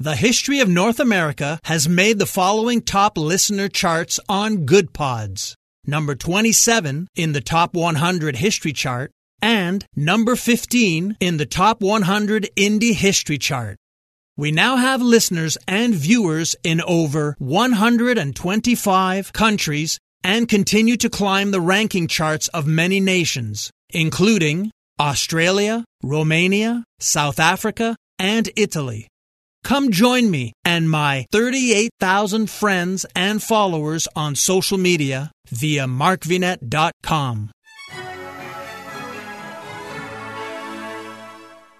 The history of North America has made the following top listener charts on Goodpods. Number 27 in the top 100 history chart and number 15 in the top 100 indie history chart. We now have listeners and viewers in over 125 countries and continue to climb the ranking charts of many nations, including Australia, Romania, South Africa, and Italy. Come join me and my 38,000 friends and followers on social media via markvinet.com.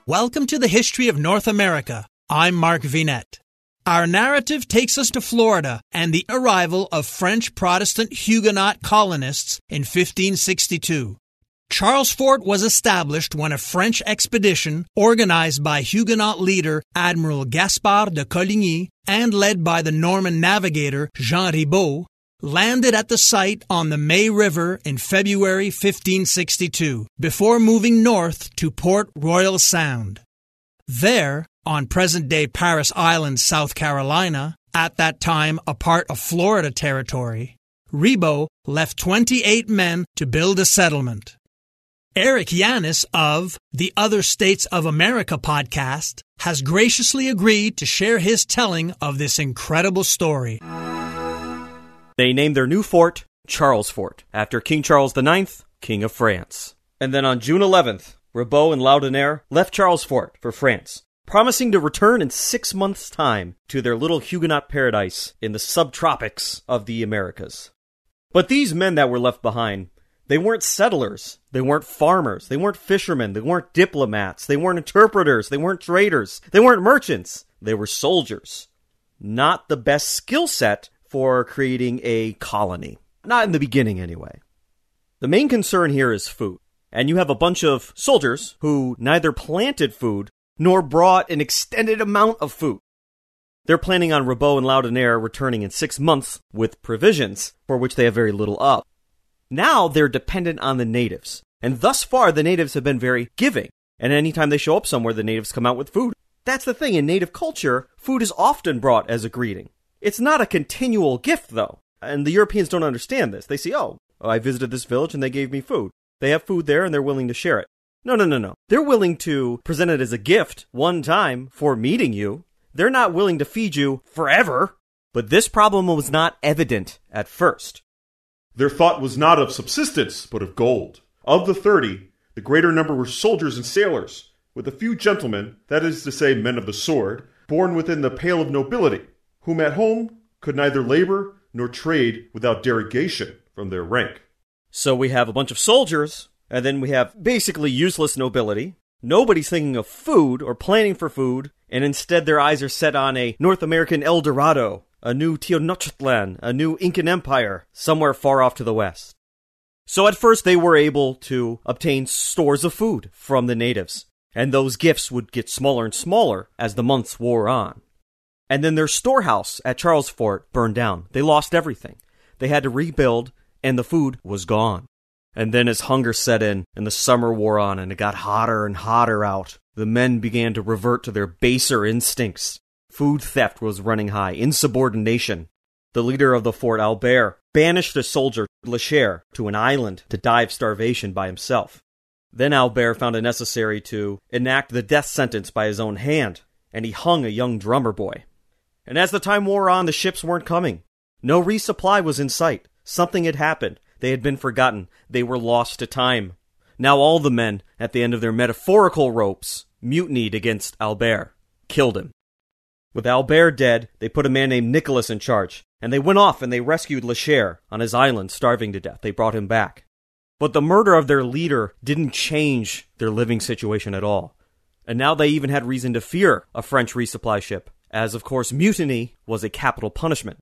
Welcome to the History of North America. I'm Mark Vinet. Our narrative takes us to Florida and the arrival of French Protestant Huguenot colonists in 1562. Charles Fort was established when a French expedition organized by Huguenot leader Admiral Gaspard de Coligny and led by the Norman navigator Jean Ribault landed at the site on the May River in February 1562 before moving north to Port Royal Sound. There, on present day Parris Island, South Carolina, at that time a part of Florida territory, Ribault left 28 men to build a settlement. Eric Yanis of the Other States of America podcast has graciously agreed to share his telling of this incredible story. They named their new fort Charles Fort, after King Charles IX, King of France. And then on June 11th, Ribault and Laudonnière left Charles Fort for France, promising to return in six months' time to their little Huguenot paradise in the subtropics of the Americas. But these men that were left behind they weren't settlers. They weren't farmers. They weren't fishermen. They weren't diplomats. They weren't interpreters. They weren't traders. They weren't merchants. They were soldiers. Not the best skill set for creating a colony. Not in the beginning, anyway. The main concern here is food. And you have a bunch of soldiers who neither planted food nor brought an extended amount of food. They're planning on Ribault and Laudonnière returning in six months with provisions, for which they have very little up. Now they're dependent on the natives. And thus far, the natives have been very giving. And anytime they show up somewhere, the natives come out with food. That's the thing. In native culture, food is often brought as a greeting. It's not a continual gift, though. And the Europeans don't understand this. They see, oh, I visited this village and they gave me food. They have food there and they're willing to share it. No, no, no, no. They're willing to present it as a gift one time for meeting you. They're not willing to feed you forever. But this problem was not evident at first. Their thought was not of subsistence, but of gold. Of the thirty, the greater number were soldiers and sailors, with a few gentlemen, that is to say, men of the sword, born within the pale of nobility, whom at home could neither labor nor trade without derogation from their rank. So we have a bunch of soldiers, and then we have basically useless nobility. Nobody's thinking of food or planning for food, and instead their eyes are set on a North American El Dorado a new Tenochtitlan, a new Incan Empire, somewhere far off to the west. So at first they were able to obtain stores of food from the natives, and those gifts would get smaller and smaller as the months wore on. And then their storehouse at Charles Fort burned down. They lost everything. They had to rebuild, and the food was gone. And then as hunger set in, and the summer wore on, and it got hotter and hotter out, the men began to revert to their baser instincts Food theft was running high, insubordination. The leader of the fort, Albert, banished a soldier, Lecher, to an island to die of starvation by himself. Then Albert found it necessary to enact the death sentence by his own hand, and he hung a young drummer boy. And as the time wore on, the ships weren't coming. No resupply was in sight. Something had happened. They had been forgotten. They were lost to time. Now all the men, at the end of their metaphorical ropes, mutinied against Albert, killed him. With Albert dead, they put a man named Nicholas in charge, and they went off and they rescued Lecher on his island, starving to death. They brought him back. But the murder of their leader didn't change their living situation at all. And now they even had reason to fear a French resupply ship, as of course mutiny was a capital punishment.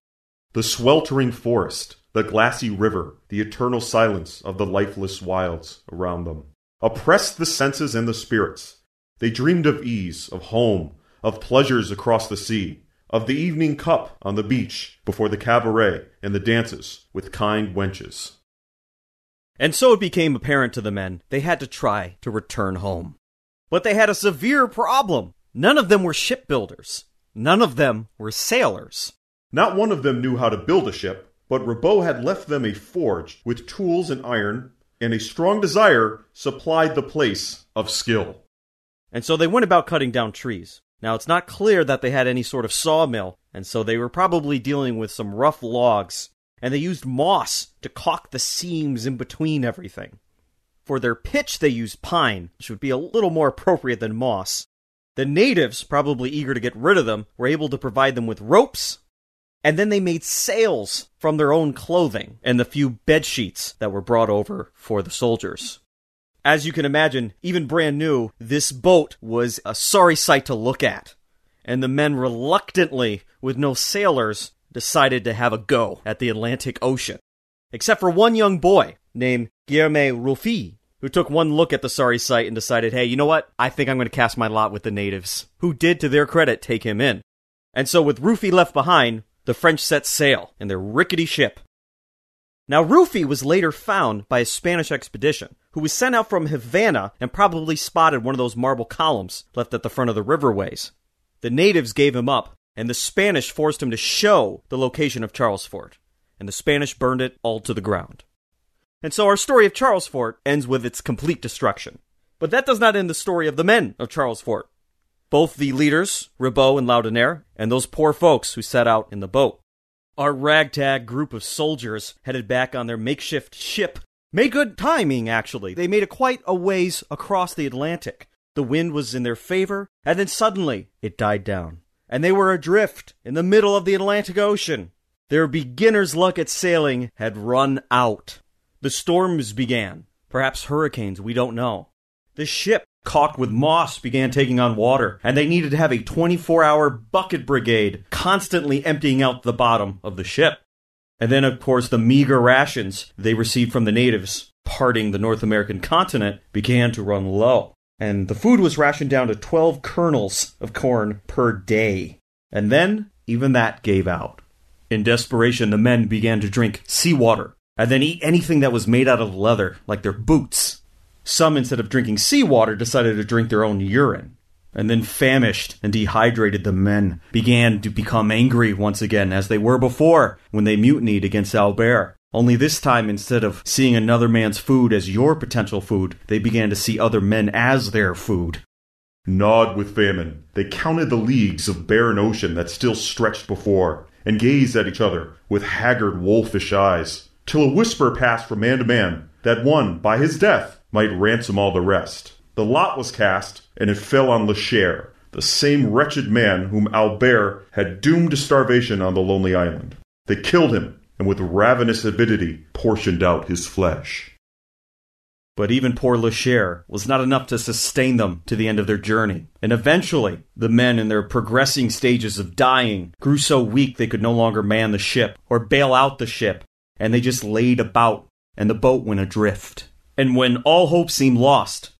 The sweltering forest, the glassy river, the eternal silence of the lifeless wilds around them oppressed the senses and the spirits. They dreamed of ease, of home, of pleasures across the sea, of the evening cup on the beach before the cabaret and the dances with kind wenches. And so it became apparent to the men they had to try to return home. But they had a severe problem. None of them were shipbuilders. none of them were sailors. Not one of them knew how to build a ship, but Ribault had left them a forge with tools and iron, and a strong desire supplied the place of skill. And so they went about cutting down trees. Now, it's not clear that they had any sort of sawmill, and so they were probably dealing with some rough logs, and they used moss to caulk the seams in between everything. For their pitch, they used pine, which would be a little more appropriate than moss. The natives, probably eager to get rid of them, were able to provide them with ropes, and then they made sails from their own clothing and the few bed sheets that were brought over for the soldiers. As you can imagine, even brand new, this boat was a sorry sight to look at. And the men reluctantly, with no sailors, decided to have a go at the Atlantic Ocean. Except for one young boy named Guillerme Ruffi, who took one look at the sorry sight and decided, hey, you know what? I think I'm going to cast my lot with the natives, who did, to their credit, take him in. And so, with Ruffi left behind, the French set sail in their rickety ship. Now, Ruffi was later found by a Spanish expedition who was sent out from Havana and probably spotted one of those marble columns left at the front of the riverways. The natives gave him up, and the Spanish forced him to show the location of Charlesfort, and the Spanish burned it all to the ground. And so our story of Charlesfort ends with its complete destruction. But that does not end the story of the men of Charlesfort. Both the leaders, Ribault and Laudonnière, and those poor folks who set out in the boat. Our ragtag group of soldiers headed back on their makeshift ship made good timing, actually. They made it quite a ways across the Atlantic. The wind was in their favor, and then suddenly it died down. And they were adrift in the middle of the Atlantic Ocean. Their beginner's luck at sailing had run out. The storms began. Perhaps hurricanes, we don't know. The ship caulked with moss began taking on water, and they needed to have a 24 hour bucket brigade constantly emptying out the bottom of the ship. And then, of course, the meager rations they received from the natives parting the North American continent began to run low. And the food was rationed down to 12 kernels of corn per day. And then, even that gave out. In desperation, the men began to drink seawater and then eat anything that was made out of leather, like their boots some, instead of drinking seawater, decided to drink their own urine. And then, famished and dehydrated, the men began to become angry once again, as they were before when they mutinied against Albert. Only this time, instead of seeing another man's food as your potential food, they began to see other men as their food. Gnawed with famine, they counted the leagues of barren ocean that still stretched before, and gazed at each other with haggard wolfish eyes, till a whisper passed from man to man that one, by his death, might ransom all the rest. The lot was cast, and it fell on Lasher, the same wretched man whom Albert had doomed to starvation on the lonely island. They killed him, and with ravenous avidity portioned out his flesh. But even poor Lasher was not enough to sustain them to the end of their journey. And eventually, the men in their progressing stages of dying grew so weak they could no longer man the ship or bail out the ship, and they just laid about, and the boat went adrift. And when all hope seemed lost,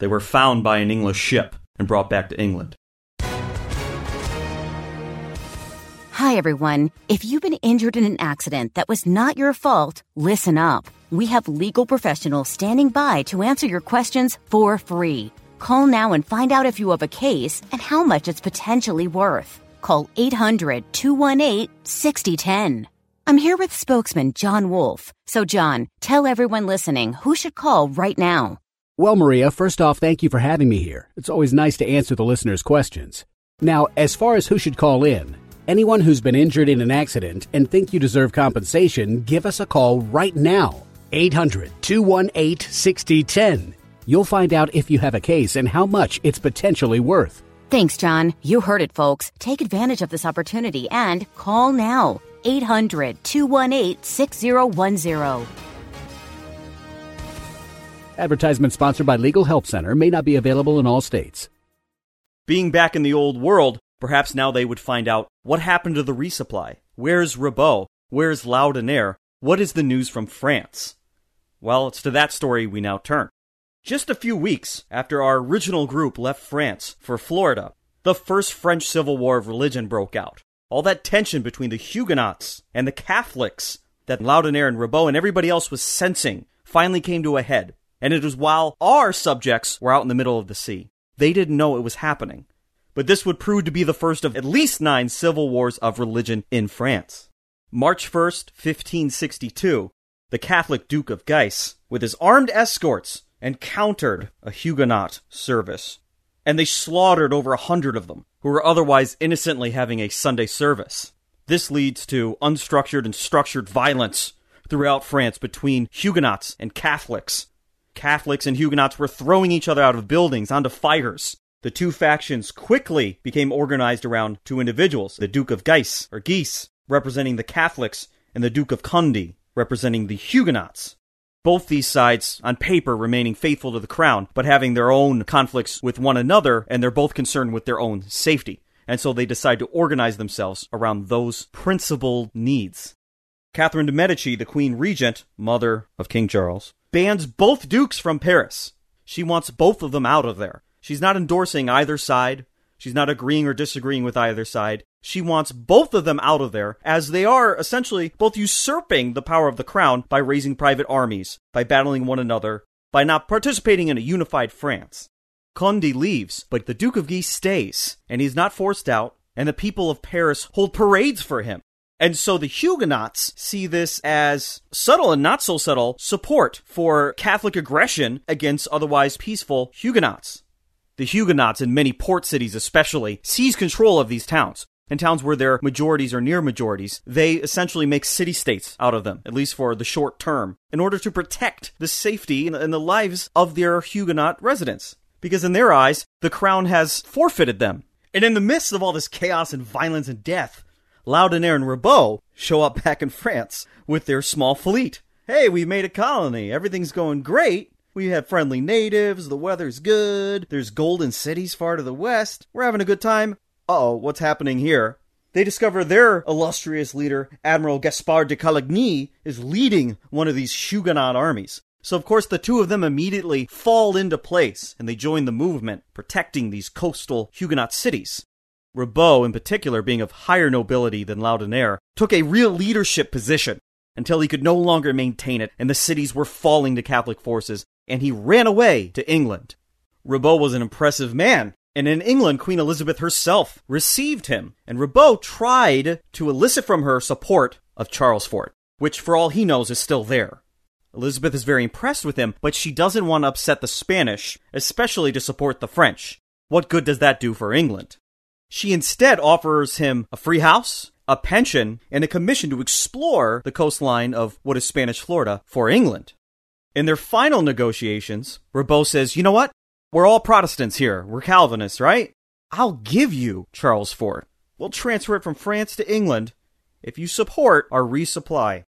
they were found by an English ship and brought back to England. Hi, everyone. If you've been injured in an accident that was not your fault, listen up. We have legal professionals standing by to answer your questions for free. Call now and find out if you have a case and how much it's potentially worth. Call 800 218 6010. I'm here with spokesman John Wolf. So, John, tell everyone listening who should call right now. Well, Maria, first off, thank you for having me here. It's always nice to answer the listeners' questions. Now, as far as who should call in, anyone who's been injured in an accident and think you deserve compensation, give us a call right now. 800 218 6010. You'll find out if you have a case and how much it's potentially worth. Thanks, John. You heard it, folks. Take advantage of this opportunity and call now. 800 218 6010. Advertisement sponsored by Legal Help Center may not be available in all states. Being back in the old world, perhaps now they would find out what happened to the resupply. Where's Ribault? Where's Laudonnière? What is the news from France? Well, it's to that story we now turn. Just a few weeks after our original group left France for Florida, the first French Civil War of religion broke out all that tension between the Huguenots and the Catholics that Laudonnière and Ribault and everybody else was sensing finally came to a head. And it was while our subjects were out in the middle of the sea. They didn't know it was happening. but this would prove to be the first of at least nine civil wars of religion in France. March 1st, 1562, the Catholic Duke of Guise, with his armed escorts, encountered a Huguenot service. And they slaughtered over a hundred of them, who were otherwise innocently having a Sunday service. This leads to unstructured and structured violence throughout France between Huguenots and Catholics. Catholics and Huguenots were throwing each other out of buildings onto fires. The two factions quickly became organized around two individuals, the Duke of Guise, or Guise, representing the Catholics, and the Duke of Conde, representing the Huguenots. Both these sides, on paper, remaining faithful to the crown, but having their own conflicts with one another, and they're both concerned with their own safety. And so they decide to organize themselves around those principal needs. Catherine de' Medici, the Queen Regent, mother of King Charles, bans both dukes from Paris. She wants both of them out of there. She's not endorsing either side. She's not agreeing or disagreeing with either side. She wants both of them out of there, as they are essentially both usurping the power of the crown by raising private armies, by battling one another, by not participating in a unified France. Conde leaves, but the Duke of Guise stays, and he's not forced out, and the people of Paris hold parades for him. And so the Huguenots see this as subtle and not so subtle support for Catholic aggression against otherwise peaceful Huguenots. The Huguenots in many port cities especially seize control of these towns. In towns where their majorities are near majorities, they essentially make city states out of them, at least for the short term, in order to protect the safety and the lives of their Huguenot residents. Because in their eyes, the crown has forfeited them. And in the midst of all this chaos and violence and death, Laudonnière and Ribault show up back in France with their small fleet. Hey, we've made a colony. Everything's going great. We have friendly natives, the weather's good, there's golden cities far to the west. We're having a good time. oh, what's happening here? They discover their illustrious leader, Admiral Gaspard de Coligny, is leading one of these Huguenot armies. So, of course, the two of them immediately fall into place and they join the movement protecting these coastal Huguenot cities. Ribault, in particular, being of higher nobility than Laudonnière, took a real leadership position until he could no longer maintain it and the cities were falling to Catholic forces and he ran away to England. Ribault was an impressive man, and in England, Queen Elizabeth herself received him, and Ribault tried to elicit from her support of Charles Fort, which, for all he knows, is still there. Elizabeth is very impressed with him, but she doesn't want to upset the Spanish, especially to support the French. What good does that do for England? She instead offers him a free house, a pension, and a commission to explore the coastline of what is Spanish Florida for England. In their final negotiations, Ribault says, You know what? We're all Protestants here. We're Calvinists, right? I'll give you Charles Fort. We'll transfer it from France to England if you support our resupply.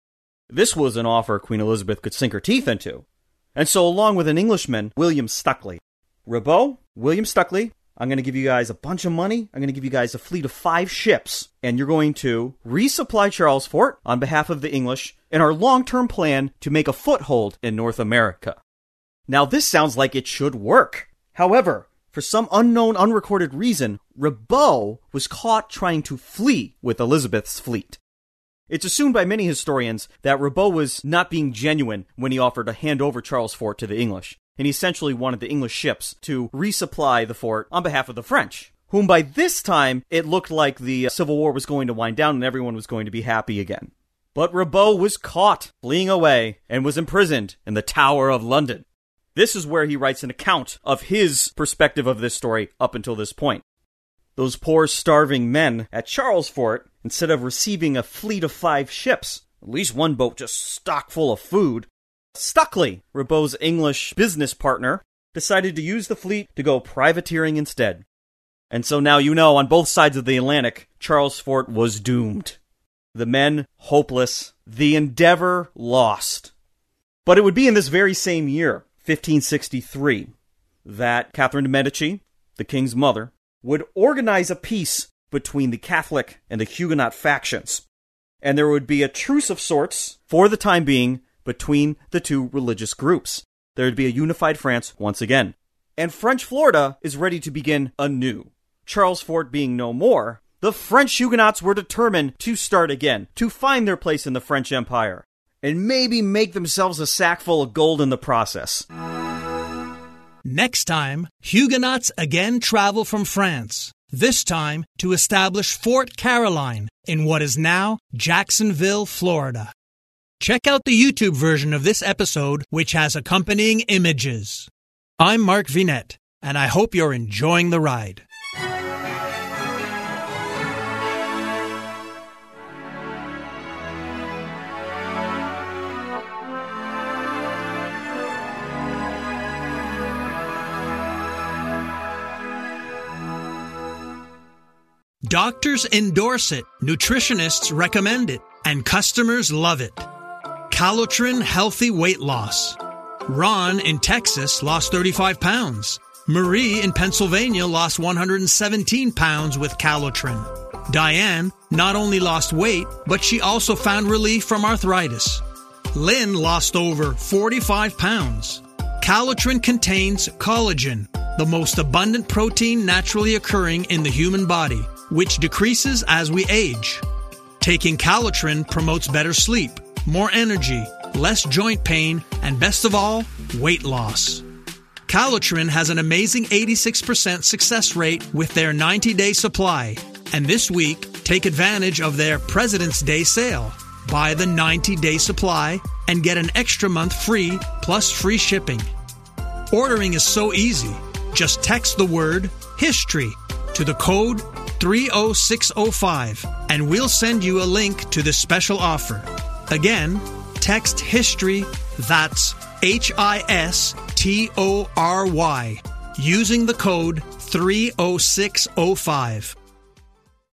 This was an offer Queen Elizabeth could sink her teeth into. And so, along with an Englishman, William Stukeley, Ribault, William Stukeley, I'm going to give you guys a bunch of money. I'm going to give you guys a fleet of five ships, and you're going to resupply Charles Fort on behalf of the English in our long term plan to make a foothold in North America. Now, this sounds like it should work. However, for some unknown, unrecorded reason, Ribault was caught trying to flee with Elizabeth's fleet. It's assumed by many historians that Ribault was not being genuine when he offered to hand over Charles Fort to the English, and he essentially wanted the English ships to resupply the fort on behalf of the French, whom by this time it looked like the uh, Civil War was going to wind down and everyone was going to be happy again. But Ribault was caught fleeing away and was imprisoned in the Tower of London. This is where he writes an account of his perspective of this story up until this point. Those poor starving men at Charles Fort, instead of receiving a fleet of five ships, at least one boat just stock full of food, Stukeley, Ribault's English business partner, decided to use the fleet to go privateering instead. And so now you know on both sides of the Atlantic, Charles Fort was doomed. The men hopeless, the endeavor lost. But it would be in this very same year, 1563, that Catherine de' Medici, the king's mother, would organize a peace between the Catholic and the Huguenot factions. And there would be a truce of sorts, for the time being, between the two religious groups. There would be a unified France once again. And French Florida is ready to begin anew. Charles Fort being no more, the French Huguenots were determined to start again, to find their place in the French Empire and maybe make themselves a sack full of gold in the process. Next time, Huguenots again travel from France. this time to establish Fort Caroline in what is now Jacksonville, Florida. Check out the YouTube version of this episode, which has accompanying images. I'm Mark Vinet, and I hope you're enjoying the ride. Doctors endorse it, nutritionists recommend it, and customers love it. Calotren Healthy Weight Loss. Ron in Texas lost 35 pounds. Marie in Pennsylvania lost 117 pounds with Calotren. Diane not only lost weight, but she also found relief from arthritis. Lynn lost over 45 pounds. Calotren contains collagen, the most abundant protein naturally occurring in the human body which decreases as we age. Taking Calotren promotes better sleep, more energy, less joint pain, and best of all, weight loss. Calotren has an amazing 86% success rate with their 90 day supply. And this week, take advantage of their President's Day sale. Buy the 90 day supply and get an extra month free plus free shipping. Ordering is so easy. Just text the word HISTORY to the code 30605 and we'll send you a link to this special offer. Again, text history, that's H I S T O R Y, using the code 30605.